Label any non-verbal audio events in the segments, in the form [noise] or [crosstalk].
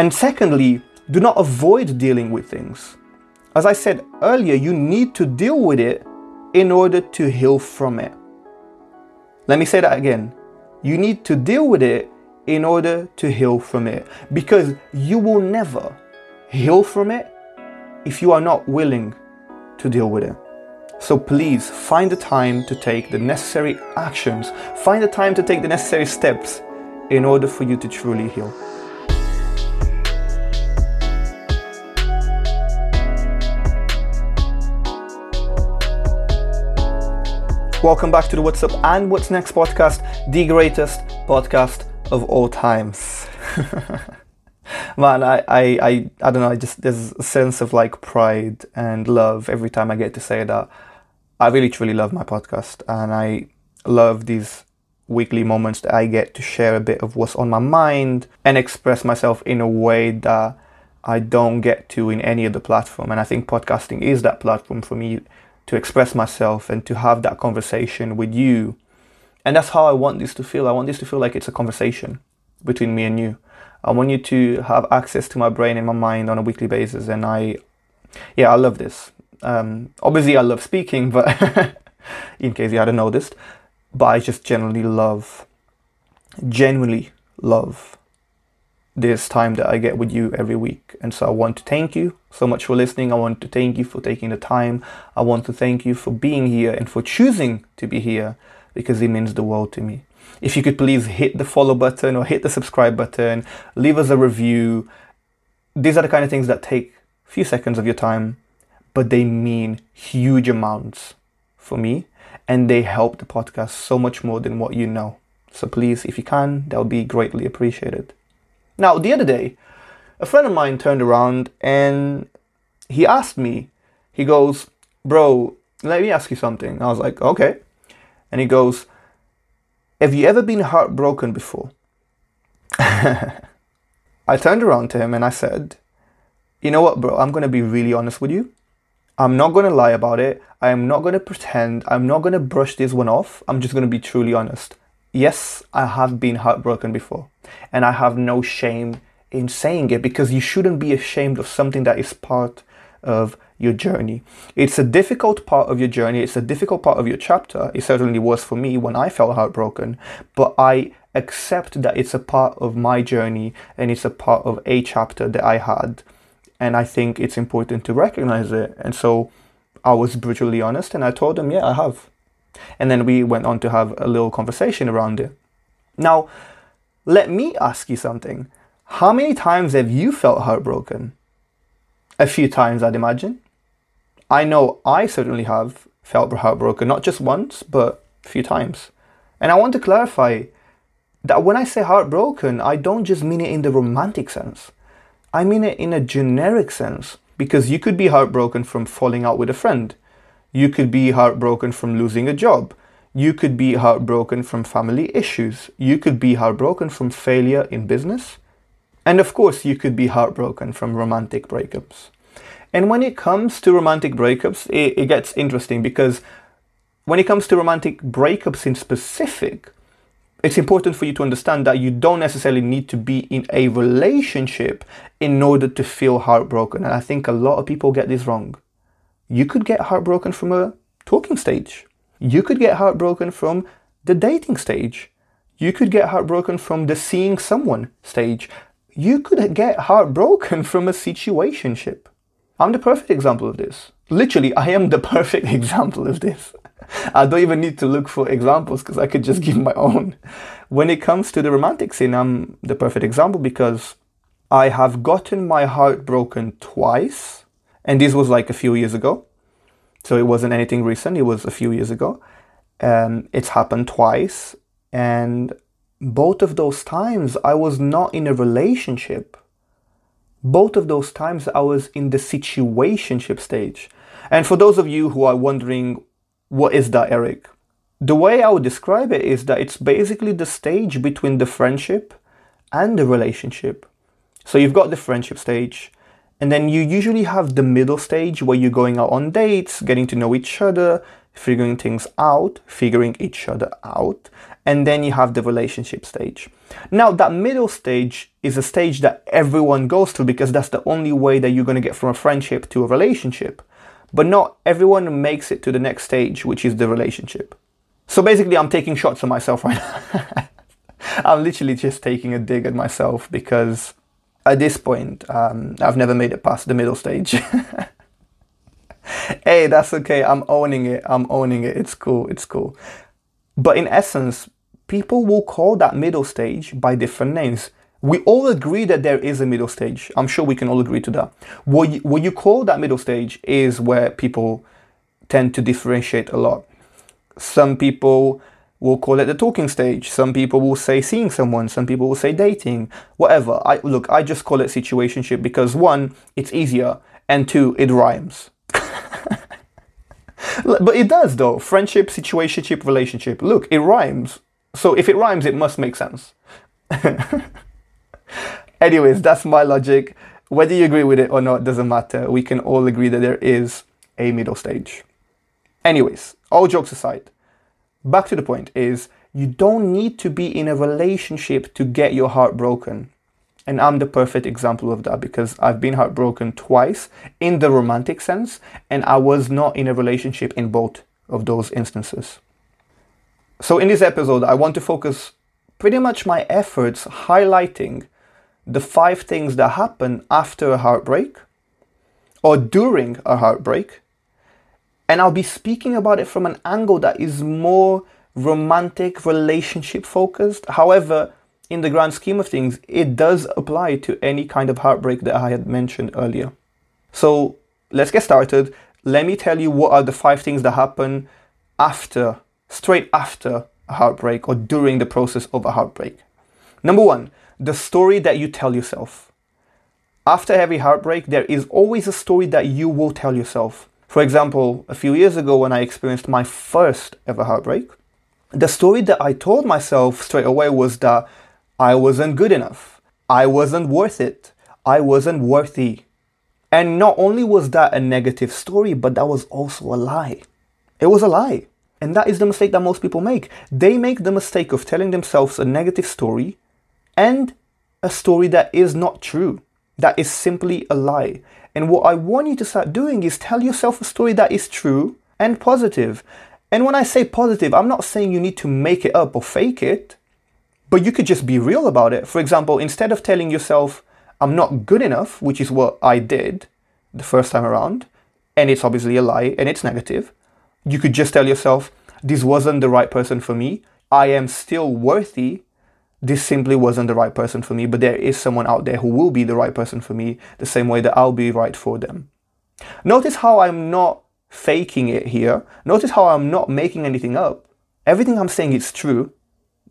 And secondly, do not avoid dealing with things. As I said earlier, you need to deal with it in order to heal from it. Let me say that again. You need to deal with it in order to heal from it because you will never heal from it if you are not willing to deal with it. So please find the time to take the necessary actions, find the time to take the necessary steps in order for you to truly heal. Welcome back to the What's Up and What's Next podcast, the greatest podcast of all times. [laughs] Man, I, I, I, I don't know, I just there's a sense of like pride and love every time I get to say that. I really truly love my podcast and I love these weekly moments that I get to share a bit of what's on my mind and express myself in a way that I don't get to in any other platform. And I think podcasting is that platform for me to express myself and to have that conversation with you. And that's how I want this to feel. I want this to feel like it's a conversation between me and you. I want you to have access to my brain and my mind on a weekly basis. And I, yeah, I love this. Um, obviously, I love speaking, but [laughs] in case you hadn't noticed, but I just generally love, genuinely love this time that I get with you every week. And so I want to thank you so much for listening. I want to thank you for taking the time. I want to thank you for being here and for choosing to be here because it means the world to me. If you could please hit the follow button or hit the subscribe button, leave us a review. These are the kind of things that take a few seconds of your time, but they mean huge amounts for me and they help the podcast so much more than what you know. So please, if you can, that would be greatly appreciated. Now, the other day, a friend of mine turned around and he asked me, he goes, Bro, let me ask you something. I was like, Okay. And he goes, Have you ever been heartbroken before? [laughs] I turned around to him and I said, You know what, bro? I'm going to be really honest with you. I'm not going to lie about it. I am not going to pretend. I'm not going to brush this one off. I'm just going to be truly honest. Yes, I have been heartbroken before, and I have no shame in saying it because you shouldn't be ashamed of something that is part of your journey. It's a difficult part of your journey, it's a difficult part of your chapter. It certainly was for me when I felt heartbroken, but I accept that it's a part of my journey and it's a part of a chapter that I had. And I think it's important to recognize it. And so I was brutally honest and I told them, yeah, I have. And then we went on to have a little conversation around it. Now, let me ask you something. How many times have you felt heartbroken? A few times, I'd imagine. I know I certainly have felt heartbroken, not just once, but a few times. And I want to clarify that when I say heartbroken, I don't just mean it in the romantic sense. I mean it in a generic sense, because you could be heartbroken from falling out with a friend. You could be heartbroken from losing a job. You could be heartbroken from family issues. You could be heartbroken from failure in business. And of course, you could be heartbroken from romantic breakups. And when it comes to romantic breakups, it, it gets interesting because when it comes to romantic breakups in specific, it's important for you to understand that you don't necessarily need to be in a relationship in order to feel heartbroken. And I think a lot of people get this wrong. You could get heartbroken from a talking stage. You could get heartbroken from the dating stage. You could get heartbroken from the seeing someone stage. You could get heartbroken from a situationship. I'm the perfect example of this. Literally, I am the [laughs] perfect example of this. I don't even need to look for examples because I could just give my own. When it comes to the romantic scene, I'm the perfect example because I have gotten my heart broken twice and this was like a few years ago. So it wasn't anything recent, it was a few years ago. Um, it's happened twice, and both of those times I was not in a relationship. Both of those times I was in the situationship stage. And for those of you who are wondering, what is that, Eric? The way I would describe it is that it's basically the stage between the friendship and the relationship. So you've got the friendship stage, and then you usually have the middle stage where you're going out on dates, getting to know each other, figuring things out, figuring each other out. and then you have the relationship stage. Now, that middle stage is a stage that everyone goes through because that's the only way that you're going to get from a friendship to a relationship. But not everyone makes it to the next stage, which is the relationship. So basically, I'm taking shots at myself right now. [laughs] I'm literally just taking a dig at myself because at this point, um, I've never made it past the middle stage. [laughs] hey, that's okay. I'm owning it. I'm owning it. It's cool. It's cool. But in essence, people will call that middle stage by different names. We all agree that there is a middle stage. I'm sure we can all agree to that. What you, what you call that middle stage is where people tend to differentiate a lot. Some people will call it the talking stage. Some people will say seeing someone. Some people will say dating. Whatever. I look. I just call it situationship because one, it's easier, and two, it rhymes. [laughs] but it does though. Friendship, situationship, relationship. Look, it rhymes. So if it rhymes, it must make sense. [laughs] Anyways, that's my logic. Whether you agree with it or not doesn't matter. We can all agree that there is a middle stage. Anyways, all jokes aside, back to the point is you don't need to be in a relationship to get your heart broken. And I'm the perfect example of that because I've been heartbroken twice in the romantic sense, and I was not in a relationship in both of those instances. So, in this episode, I want to focus pretty much my efforts highlighting the five things that happen after a heartbreak or during a heartbreak. And I'll be speaking about it from an angle that is more romantic, relationship focused. However, in the grand scheme of things, it does apply to any kind of heartbreak that I had mentioned earlier. So let's get started. Let me tell you what are the five things that happen after straight after a heartbreak or during the process of a heartbreak. Number one, the story that you tell yourself. After every heartbreak, there is always a story that you will tell yourself. For example, a few years ago when I experienced my first ever heartbreak, the story that I told myself straight away was that I wasn't good enough. I wasn't worth it. I wasn't worthy. And not only was that a negative story, but that was also a lie. It was a lie. And that is the mistake that most people make. They make the mistake of telling themselves a negative story and a story that is not true, that is simply a lie. And what I want you to start doing is tell yourself a story that is true and positive. And when I say positive, I'm not saying you need to make it up or fake it, but you could just be real about it. For example, instead of telling yourself, I'm not good enough, which is what I did the first time around, and it's obviously a lie and it's negative, you could just tell yourself, this wasn't the right person for me. I am still worthy. This simply wasn't the right person for me, but there is someone out there who will be the right person for me the same way that I'll be right for them. Notice how I'm not faking it here. Notice how I'm not making anything up. Everything I'm saying is true.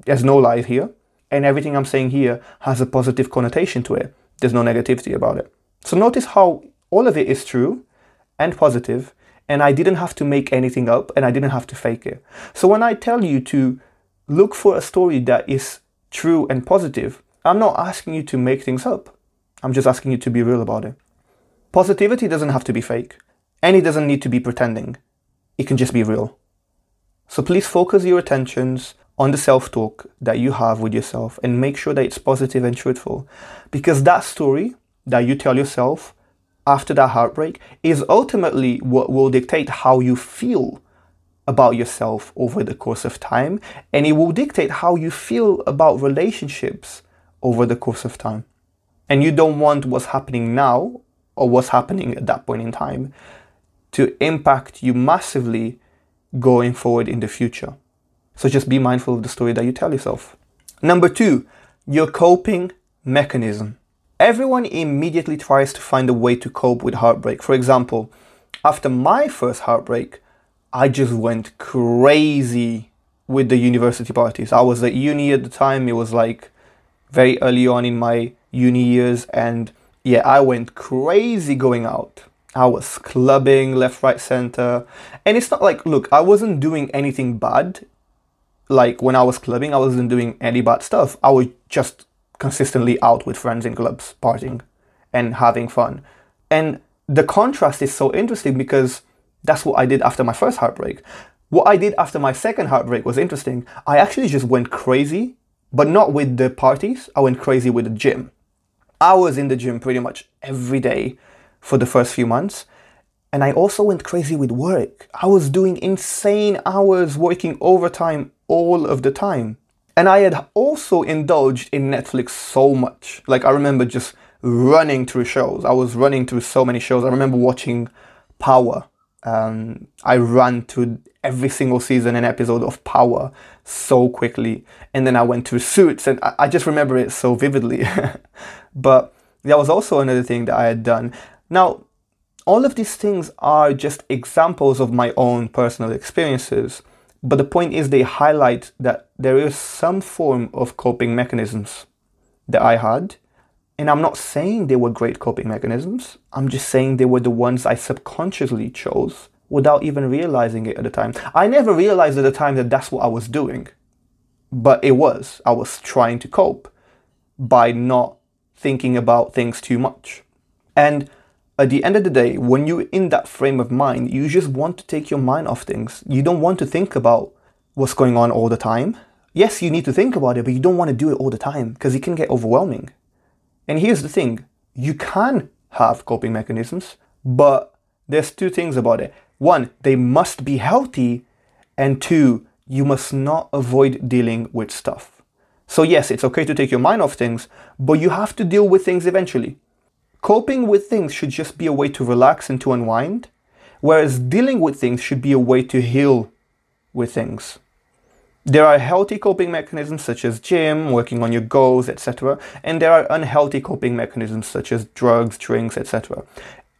There's no lies here. And everything I'm saying here has a positive connotation to it. There's no negativity about it. So notice how all of it is true and positive and I didn't have to make anything up and I didn't have to fake it. So when I tell you to look for a story that is true and positive, I'm not asking you to make things up. I'm just asking you to be real about it. Positivity doesn't have to be fake, and it doesn't need to be pretending. It can just be real. So please focus your attentions on the self talk that you have with yourself and make sure that it's positive and truthful. Because that story that you tell yourself after that heartbreak is ultimately what will dictate how you feel about yourself over the course of time, and it will dictate how you feel about relationships over the course of time. And you don't want what's happening now or what's happening at that point in time to impact you massively going forward in the future. So just be mindful of the story that you tell yourself. Number two, your coping mechanism everyone immediately tries to find a way to cope with heartbreak. For example, after my first heartbreak, I just went crazy with the university parties. I was at uni at the time, it was like very early on in my uni years, and yeah, I went crazy going out. I was clubbing left, right, center. And it's not like, look, I wasn't doing anything bad. Like when I was clubbing, I wasn't doing any bad stuff. I was just consistently out with friends in clubs, partying and having fun. And the contrast is so interesting because that's what I did after my first heartbreak. What I did after my second heartbreak was interesting. I actually just went crazy, but not with the parties, I went crazy with the gym. I was in the gym pretty much every day for the first few months. And I also went crazy with work. I was doing insane hours working overtime all of the time. And I had also indulged in Netflix so much. Like, I remember just running through shows. I was running through so many shows. I remember watching Power. Um, I ran through every single season and episode of Power so quickly. And then I went to Suits, and I, I just remember it so vividly. [laughs] but that was also another thing that I had done. Now, all of these things are just examples of my own personal experiences, but the point is they highlight that there is some form of coping mechanisms that I had. And I'm not saying they were great coping mechanisms. I'm just saying they were the ones I subconsciously chose without even realizing it at the time. I never realized at the time that that's what I was doing, but it was. I was trying to cope by not thinking about things too much. And at the end of the day, when you're in that frame of mind, you just want to take your mind off things. You don't want to think about what's going on all the time. Yes, you need to think about it, but you don't want to do it all the time because it can get overwhelming. And here's the thing you can have coping mechanisms, but there's two things about it. One, they must be healthy, and two, you must not avoid dealing with stuff. So, yes, it's okay to take your mind off things, but you have to deal with things eventually. Coping with things should just be a way to relax and to unwind, whereas dealing with things should be a way to heal with things. There are healthy coping mechanisms such as gym, working on your goals, etc., and there are unhealthy coping mechanisms such as drugs, drinks, etc.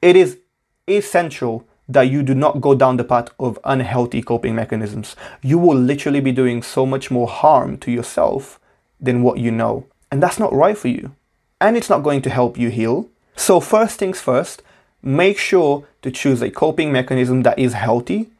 It is essential that you do not go down the path of unhealthy coping mechanisms. You will literally be doing so much more harm to yourself than what you know, and that's not right for you. And it's not going to help you heal so, first things first, make sure to choose a coping mechanism that is healthy.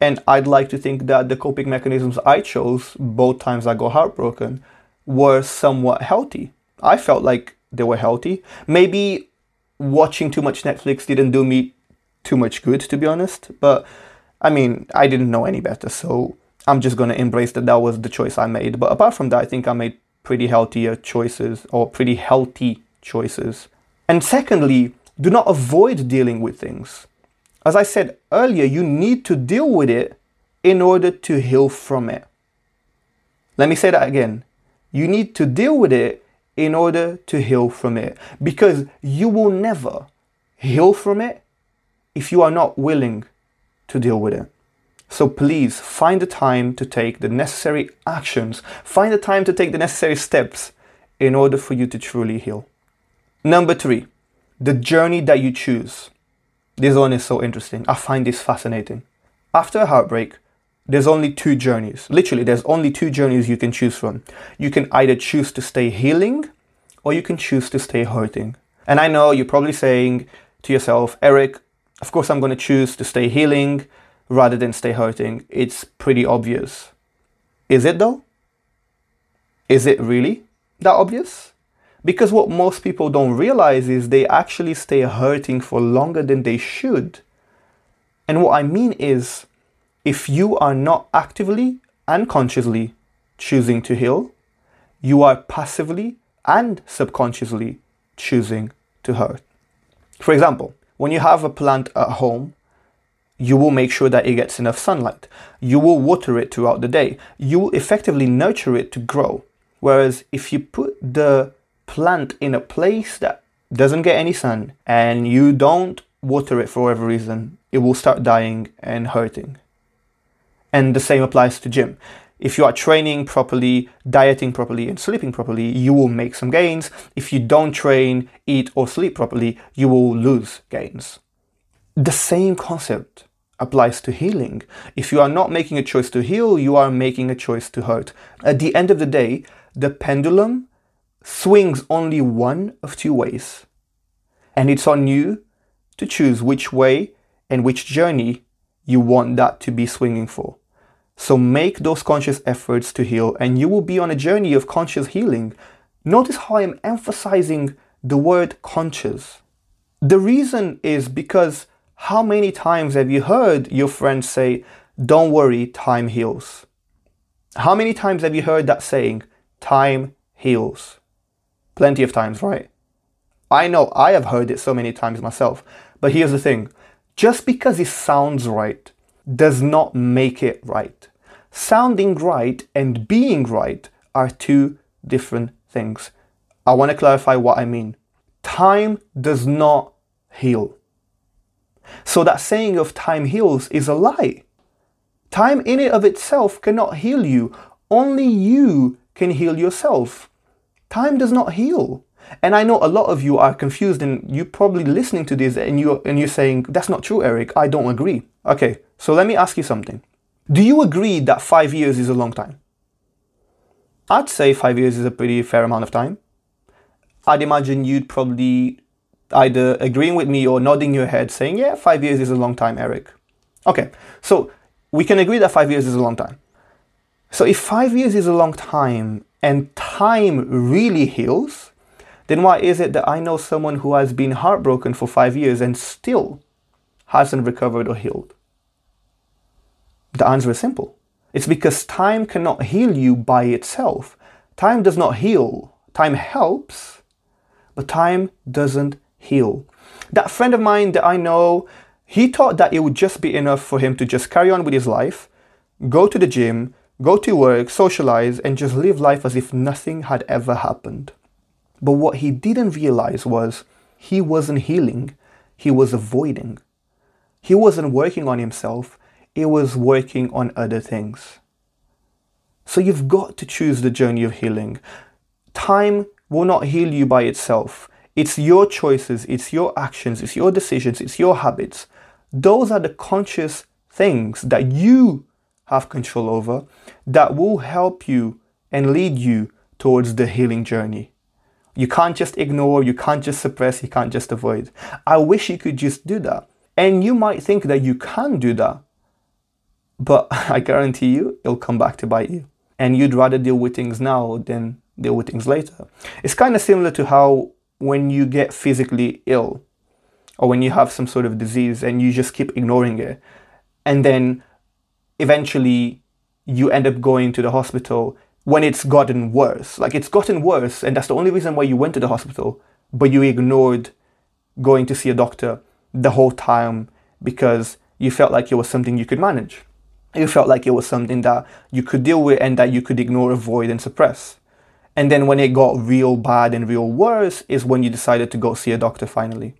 And I'd like to think that the coping mechanisms I chose, both times I got heartbroken, were somewhat healthy. I felt like they were healthy. Maybe watching too much Netflix didn't do me too much good, to be honest. But I mean, I didn't know any better. So I'm just to embrace that that was the choice I made. But apart from that, I think I made pretty healthier choices or pretty healthy choices. And secondly, do not avoid dealing with things. As I said earlier, you need to deal with it in order to heal from it. Let me say that again. You need to deal with it in order to heal from it because you will never heal from it if you are not willing to deal with it. So please find the time to take the necessary actions, find the time to take the necessary steps in order for you to truly heal. Number three, the journey that you choose. This one is so interesting. I find this fascinating. After a heartbreak, there's only two journeys. Literally, there's only two journeys you can choose from. You can either choose to stay healing or you can choose to stay hurting. And I know you're probably saying to yourself, Eric, of course I'm going to choose to stay healing rather than stay hurting. It's pretty obvious. Is it though? Is it really that obvious? Because what most people don't realize is they actually stay hurting for longer than they should. And what I mean is, if you are not actively and consciously choosing to heal, you are passively and subconsciously choosing to hurt. For example, when you have a plant at home, you will make sure that it gets enough sunlight. You will water it throughout the day. You will effectively nurture it to grow. Whereas if you put the plant in a place that doesn't get any sun and you don't water it for whatever reason, it will start dying and hurting. And the same applies to gym. If you are training properly, dieting properly, and sleeping properly, you will make some gains. If you don't train, eat, or sleep properly, you will lose gains. The same concept applies to healing. If you are not making a choice to heal, you are making a choice to hurt. At the end of the day, the pendulum swings only one of two ways. And it's on you to choose which way and which journey you want that to be swinging for. So make those conscious efforts to heal, and you will be on a journey of conscious healing. Notice how I'm emphasizing the word conscious. The reason is because how many times have you heard your friends say, don't worry, time heals. How many times have you heard that saying? Time heals. Plenty of times, right? I know I have heard it so many times myself. But here's the thing just because it sounds right does not make it right. Sounding right and being right are two different things. I want to clarify what I mean. Time does not heal. So that saying of time heals is a lie. Time in it of itself cannot heal you. Only you can heal yourself. Time does not heal. And I know a lot of you are confused and you're probably listening to this and you're, and you're saying, that's not true, Eric. I don't agree. Okay, so let me ask you something. Do you agree that five years is a long time? I'd say five years is a pretty fair amount of time. I'd imagine you'd probably either agreeing with me or nodding your head saying, yeah, five years is a long time, Eric. Okay, so we can agree that five years is a long time. So if five years is a long time and time really heals, then why is it that I know someone who has been heartbroken for five years and still hasn't recovered or healed? The answer is simple. It's because time cannot heal you by itself. Time does not heal. Time helps, but time doesn't heal. That friend of mine that I know, he thought that it would just be enough for him to just carry on with his life, go to the gym, go to work, socialize, and just live life as if nothing had ever happened. But what he didn't realize was he wasn't healing, he was avoiding. He wasn't working on himself, he was working on other things. So you've got to choose the journey of healing. Time will not heal you by itself. It's your choices, it's your actions, it's your decisions, it's your habits. Those are the conscious things that you have control over that will help you and lead you towards the healing journey. You can't just ignore, you can't just suppress, you can't just avoid. I wish you could just do that. And you might think that you can do that, but [laughs] I guarantee you it'll come back to bite you. And you'd rather deal with things now than deal with things later. It's kind of similar to how when you get physically ill or when you have some sort of disease and you just keep ignoring it, and then eventually you end up going to the hospital when it's gotten worse. Like it's gotten worse, and that's the only reason why you went to the hospital, but you ignored going to see a doctor the whole time because you felt like it was something you could manage. You felt like it was something that you could deal with and that you could ignore, avoid, and suppress. And then when it got real bad and real worse is when you decided to go see a doctor finally.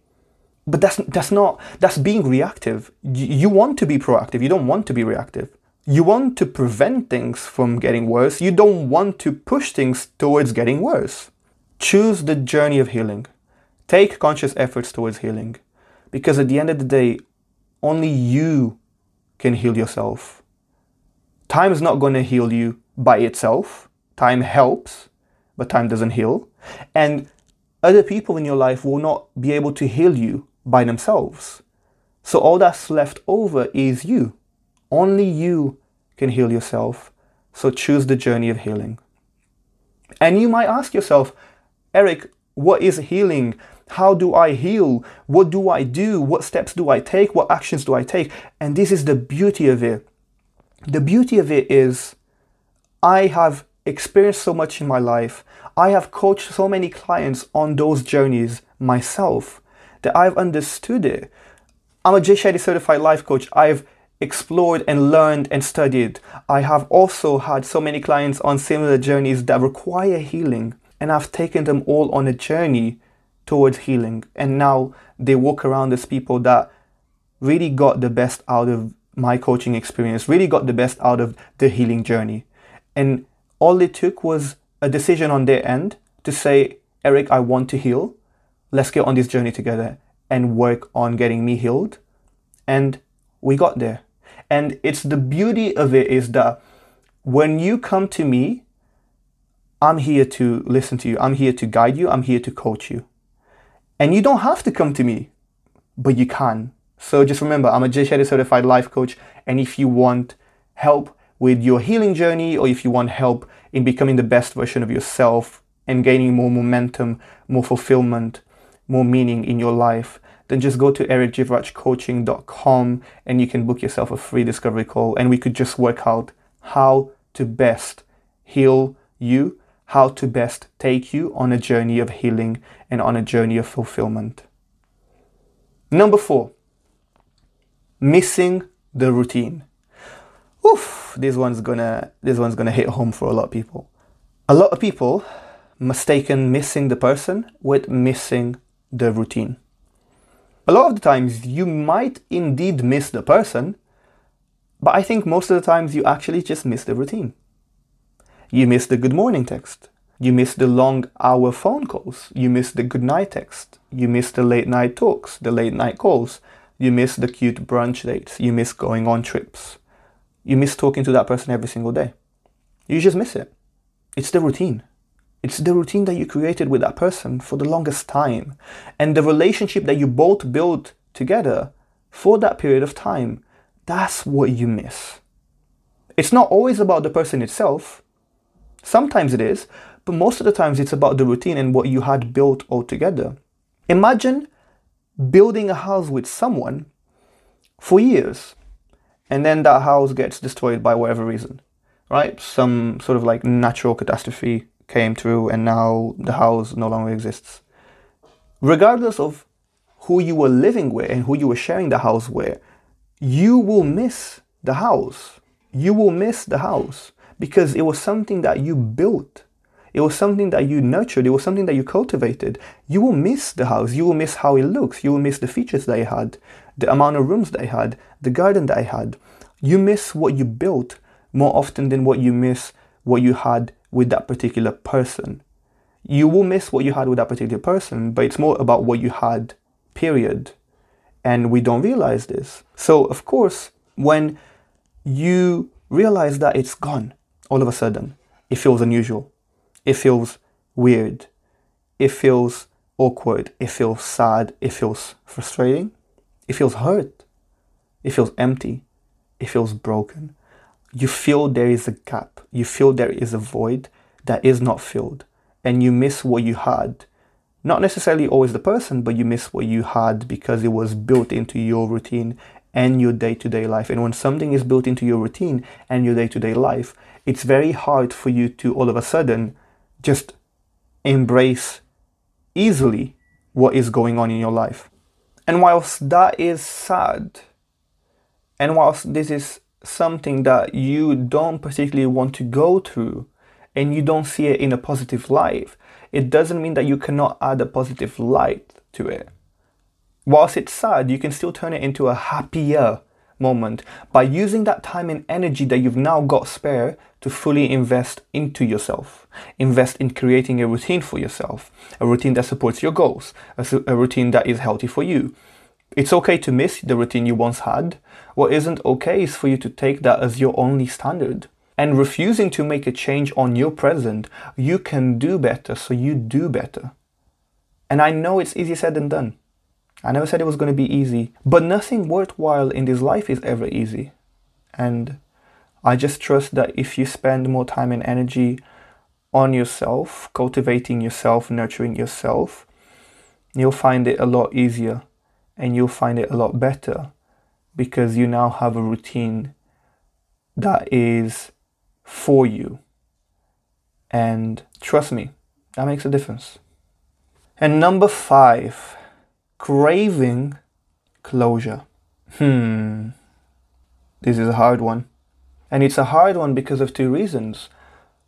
But that's that's not that's being reactive. You, you want to be proactive. You don't want to be reactive. You want to prevent things from getting worse. You don't want to push things towards getting worse. Choose the journey of healing. Take conscious efforts towards healing. Because at the end of the day, only you can heal yourself. Time is not going to heal you by itself. Time helps, but time doesn't heal. And other people in your life will not be able to heal you by themselves. So all that's left over is you. Only you can heal yourself. So choose the journey of healing. And you might ask yourself, Eric, what is healing? How do I heal? What do I do? What steps do I take? What actions do I take? And this is the beauty of it. The beauty of it is I have experienced so much in my life. I have coached so many clients on those journeys myself that I've understood it. I'm a Shetty certified life coach. I've explored and learned and studied. I have also had so many clients on similar journeys that require healing, and I've taken them all on a journey towards healing. And now they walk around as people that really got the best out of my coaching experience, really got the best out of the healing journey. And all it took was a decision on their end to say, Eric, I want to heal. Let's get on this journey together and work on getting me healed. And we got there. And it's the beauty of it is that when you come to me, I'm here to listen to you. I'm here to guide you. I'm here to coach you. And you don't have to come to me, but you can. So just remember, I'm a Jay Shetty certified life coach. And if you want help with your healing journey, or if you want help in becoming the best version of yourself and gaining more momentum, more fulfillment, more meaning in your life, then just go to ericjivrajcoaching.com and you can book yourself a free discovery call and we could just work out how to best heal you, how to best take you on a journey of healing and on a journey of fulfillment. Number four, missing the routine. Oof, this one's gonna this one's gonna hit home for a lot of people. A lot of people mistaken missing the person with missing the routine. A lot of the times you might indeed miss the person, but I think most of the times you actually just miss the routine. You miss the good morning text. You miss the long hour phone calls. You miss the good night text. You miss the late night talks, the late night calls. You miss the cute brunch dates. You miss going on trips. You miss talking to that person every single day. You just miss it. It's the routine. It's the routine that you created with that person for the longest time. And the relationship that you both built together for that period of time. That's what you miss. It's not always about the person itself. Sometimes it is, but most of the times it's about the routine and what you had built all together. Imagine building a house with someone for years and then that house gets destroyed by whatever reason, right? Some sort of like natural catastrophe, came through and now the house no longer exists. Regardless of who you were living with and who you were sharing the house with, you will miss the house. You will miss the house because it was something that you built. It was something that you nurtured. It was something that you cultivated. You will miss the house. You will miss how it looks. You will miss the features that it had, the amount of rooms that it had, the garden that it had. You miss what you built more often than what you miss what you had with that particular person. You will miss what you had with that particular person, but it's more about what you had, period. And we don't realize this. So, of course, when you realize that it's gone all of a sudden, it feels unusual. It feels weird. It feels awkward. It feels sad. It feels frustrating. It feels hurt. It feels empty. It feels broken you feel there is a gap, you feel there is a void that is not filled, and you miss what you had. Not necessarily always the person, but you miss what you had because it was built into your routine and your day to day life. And when something is built into your routine and your day to day life, it's very hard for you to all of a sudden just embrace easily what is going on in your life. And whilst that is sad, and whilst this is something that you don't particularly want to go through and you don't see it in a positive light, it doesn't mean that you cannot add a positive light to it. Whilst it's sad, you can still turn it into a happier moment by using that time and energy that you've now got spare to fully invest into yourself. Invest in creating a routine for yourself, a routine that supports your goals, a, a routine that is healthy for you, it's okay to miss the routine you once had. What isn't okay is for you to take that as your only standard. And refusing to make a change on your present, you can do better, so you do better. And I know it's easier said than done. I never said it was going to be easy, but nothing worthwhile in this life is ever easy. And I just trust that if you spend more time and energy on yourself, cultivating yourself, nurturing yourself, you'll find it a lot easier and you'll find it a lot better because you now have a routine that is for you. And trust me, that makes a difference. And number five, craving closure. Hmm, this is a hard one. And it's a hard one because of two reasons.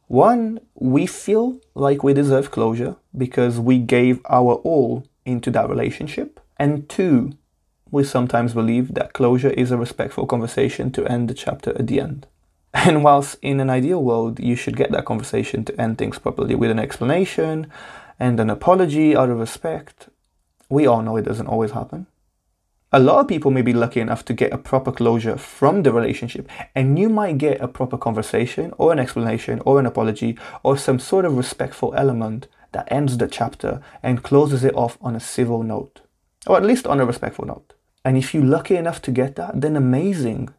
One, we feel like we deserve closure because we gave our all into that relationship. And two, we sometimes believe that closure is a respectful conversation to end the chapter at the end. And whilst in an ideal world, you should get that conversation to end things properly with an explanation and an apology out of respect, we all know it doesn't always happen. A lot of people may be lucky enough to get a proper closure from the relationship, and you might get a proper conversation or an explanation or an apology or some sort of respectful element that ends the chapter and closes it off on a civil note or at least on a respectful note. And if you're lucky enough to get that, then amazing.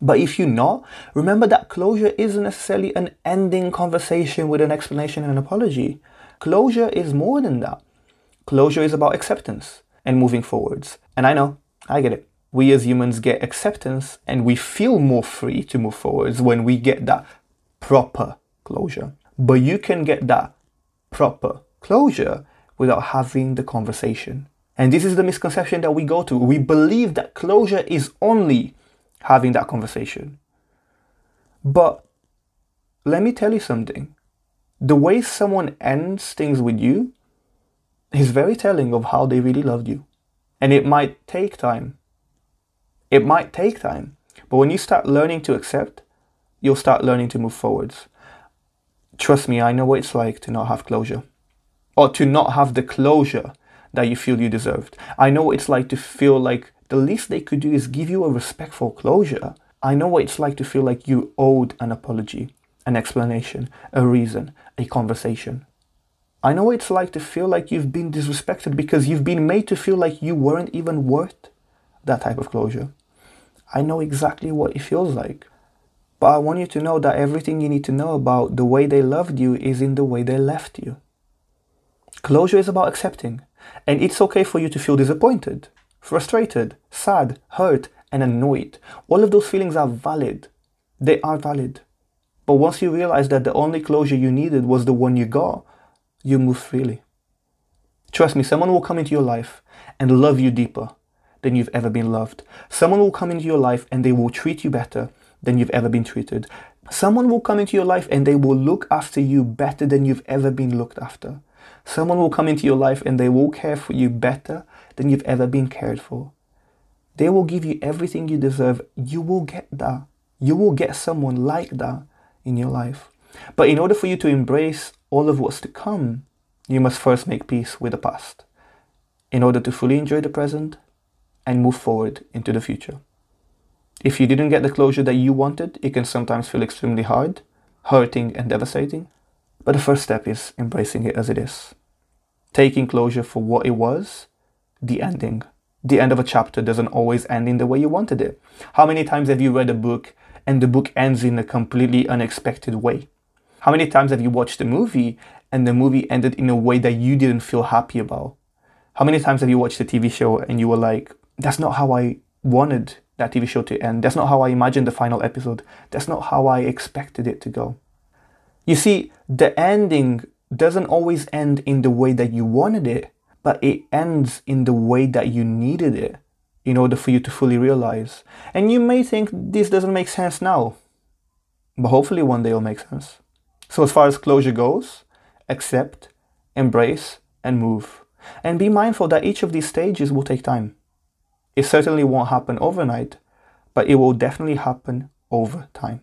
But if you're not, remember that closure isn't necessarily an ending conversation with an explanation and an apology. Closure is more than that. Closure is about acceptance. and moving forwards. And I know, I get it. We as humans get acceptance and we feel more free to move forwards when we get that proper closure. But you can get that proper closure without having the conversation. And this is the misconception that we go to. We believe that closure is only having that conversation. But let me tell you something. The way someone ends things with you is very telling of how they really loved you. And it might take time. It might take time. But when you start learning to accept, you'll start learning to move forwards. Trust me, I know what it's like to not have closure or to not have the closure that you feel you deserved. I know what it's like to feel like the least they could do is give you a respectful closure. I know what it's like to feel like you owed an apology, an explanation, a reason, a conversation. I know what it's like to feel like you've been disrespected because you've been made to feel like you weren't even worth that type of closure. I know exactly what it feels like. But I want you to know that everything you need to know about the way they loved you is in the way they left you. Closure is about accepting, and it's okay for you to feel disappointed, frustrated, sad, hurt, and annoyed. All of those feelings are valid. They are valid. But once you realize that the only closure you needed was the one you got, you move freely. Trust me, someone will come into your life and love you deeper than you've ever been loved. Someone will come into your life and they will treat you better than you've ever been treated. Someone will come into your life and they will look after you better than you've ever been looked after. Someone will come into your life and they will care for you better than you've ever been cared for. They will give you everything you deserve. You will get that. You will get someone like that in your life. But in order for you to embrace all of what's to come, you must first make peace with the past in order to fully enjoy the present and move forward into the future. If you didn't get the closure that you wanted, it can sometimes feel extremely hard, hurting, and devastating. But the first step is embracing it as it is. Taking closure for what it was, the ending. The end of a chapter doesn't always end in the way you wanted it. How many times have you read a book and the book ends in a completely unexpected way? How many times have you watched a movie and the movie ended in a way that you didn't feel happy about? How many times have you watched a TV show and you were like, that's not how I wanted that TV show to end. That's not how I imagined the final episode. That's not how I expected it to go. You see, the ending doesn't always end in the way that you wanted it, but it ends in the way that you needed it in order for you to fully realize. And you may think this doesn't make sense now, but hopefully one day it'll make sense. So, as far as closure goes, accept, embrace, and move. And be mindful that each of these stages will take time. It certainly won't happen overnight, but it will definitely happen over time.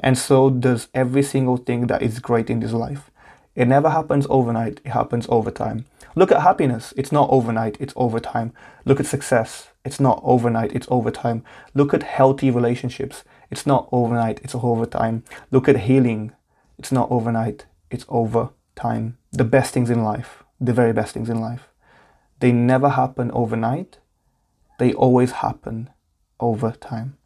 And so does every single thing that is great in this life. It never happens overnight, it happens over time. Look at happiness, it's not overnight, it's over time. Look at success, it's not overnight, it's over time. Look at healthy relationships, it's not overnight, it's over time. Look at healing, it's not overnight, it's over time. The best things in life, the very best things in life, they never happen overnight, they always happen over time.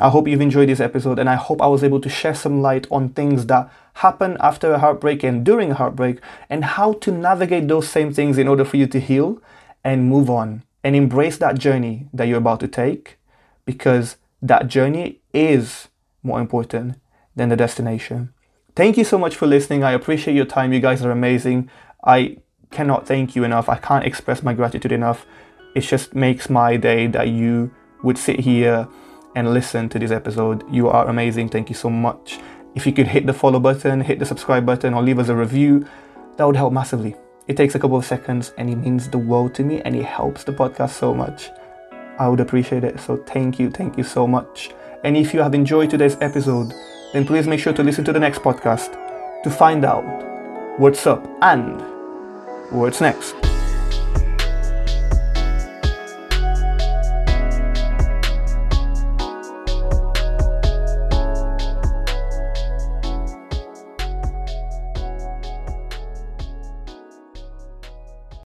I hope you've enjoyed this episode and I hope I was able to share some light on things that happen after a heartbreak and during a heartbreak and how to navigate those same things in order for you to heal and move on and embrace that journey that you're about to take because that journey is more important than the destination. Thank you so much for listening. I appreciate your time. You guys are amazing. I cannot thank you enough. I can't express my gratitude enough. It just makes my day that you would sit here and listen to this episode. You are amazing. Thank you so much. If you could hit the follow button, hit the subscribe button, or leave us a review, that would help massively. It takes a couple of seconds and it means the world to me and it helps the podcast so much. I would appreciate it. So thank you, thank you so much. And if you have enjoyed today's episode, then please make sure to listen to the next podcast to find out what's up and what's next.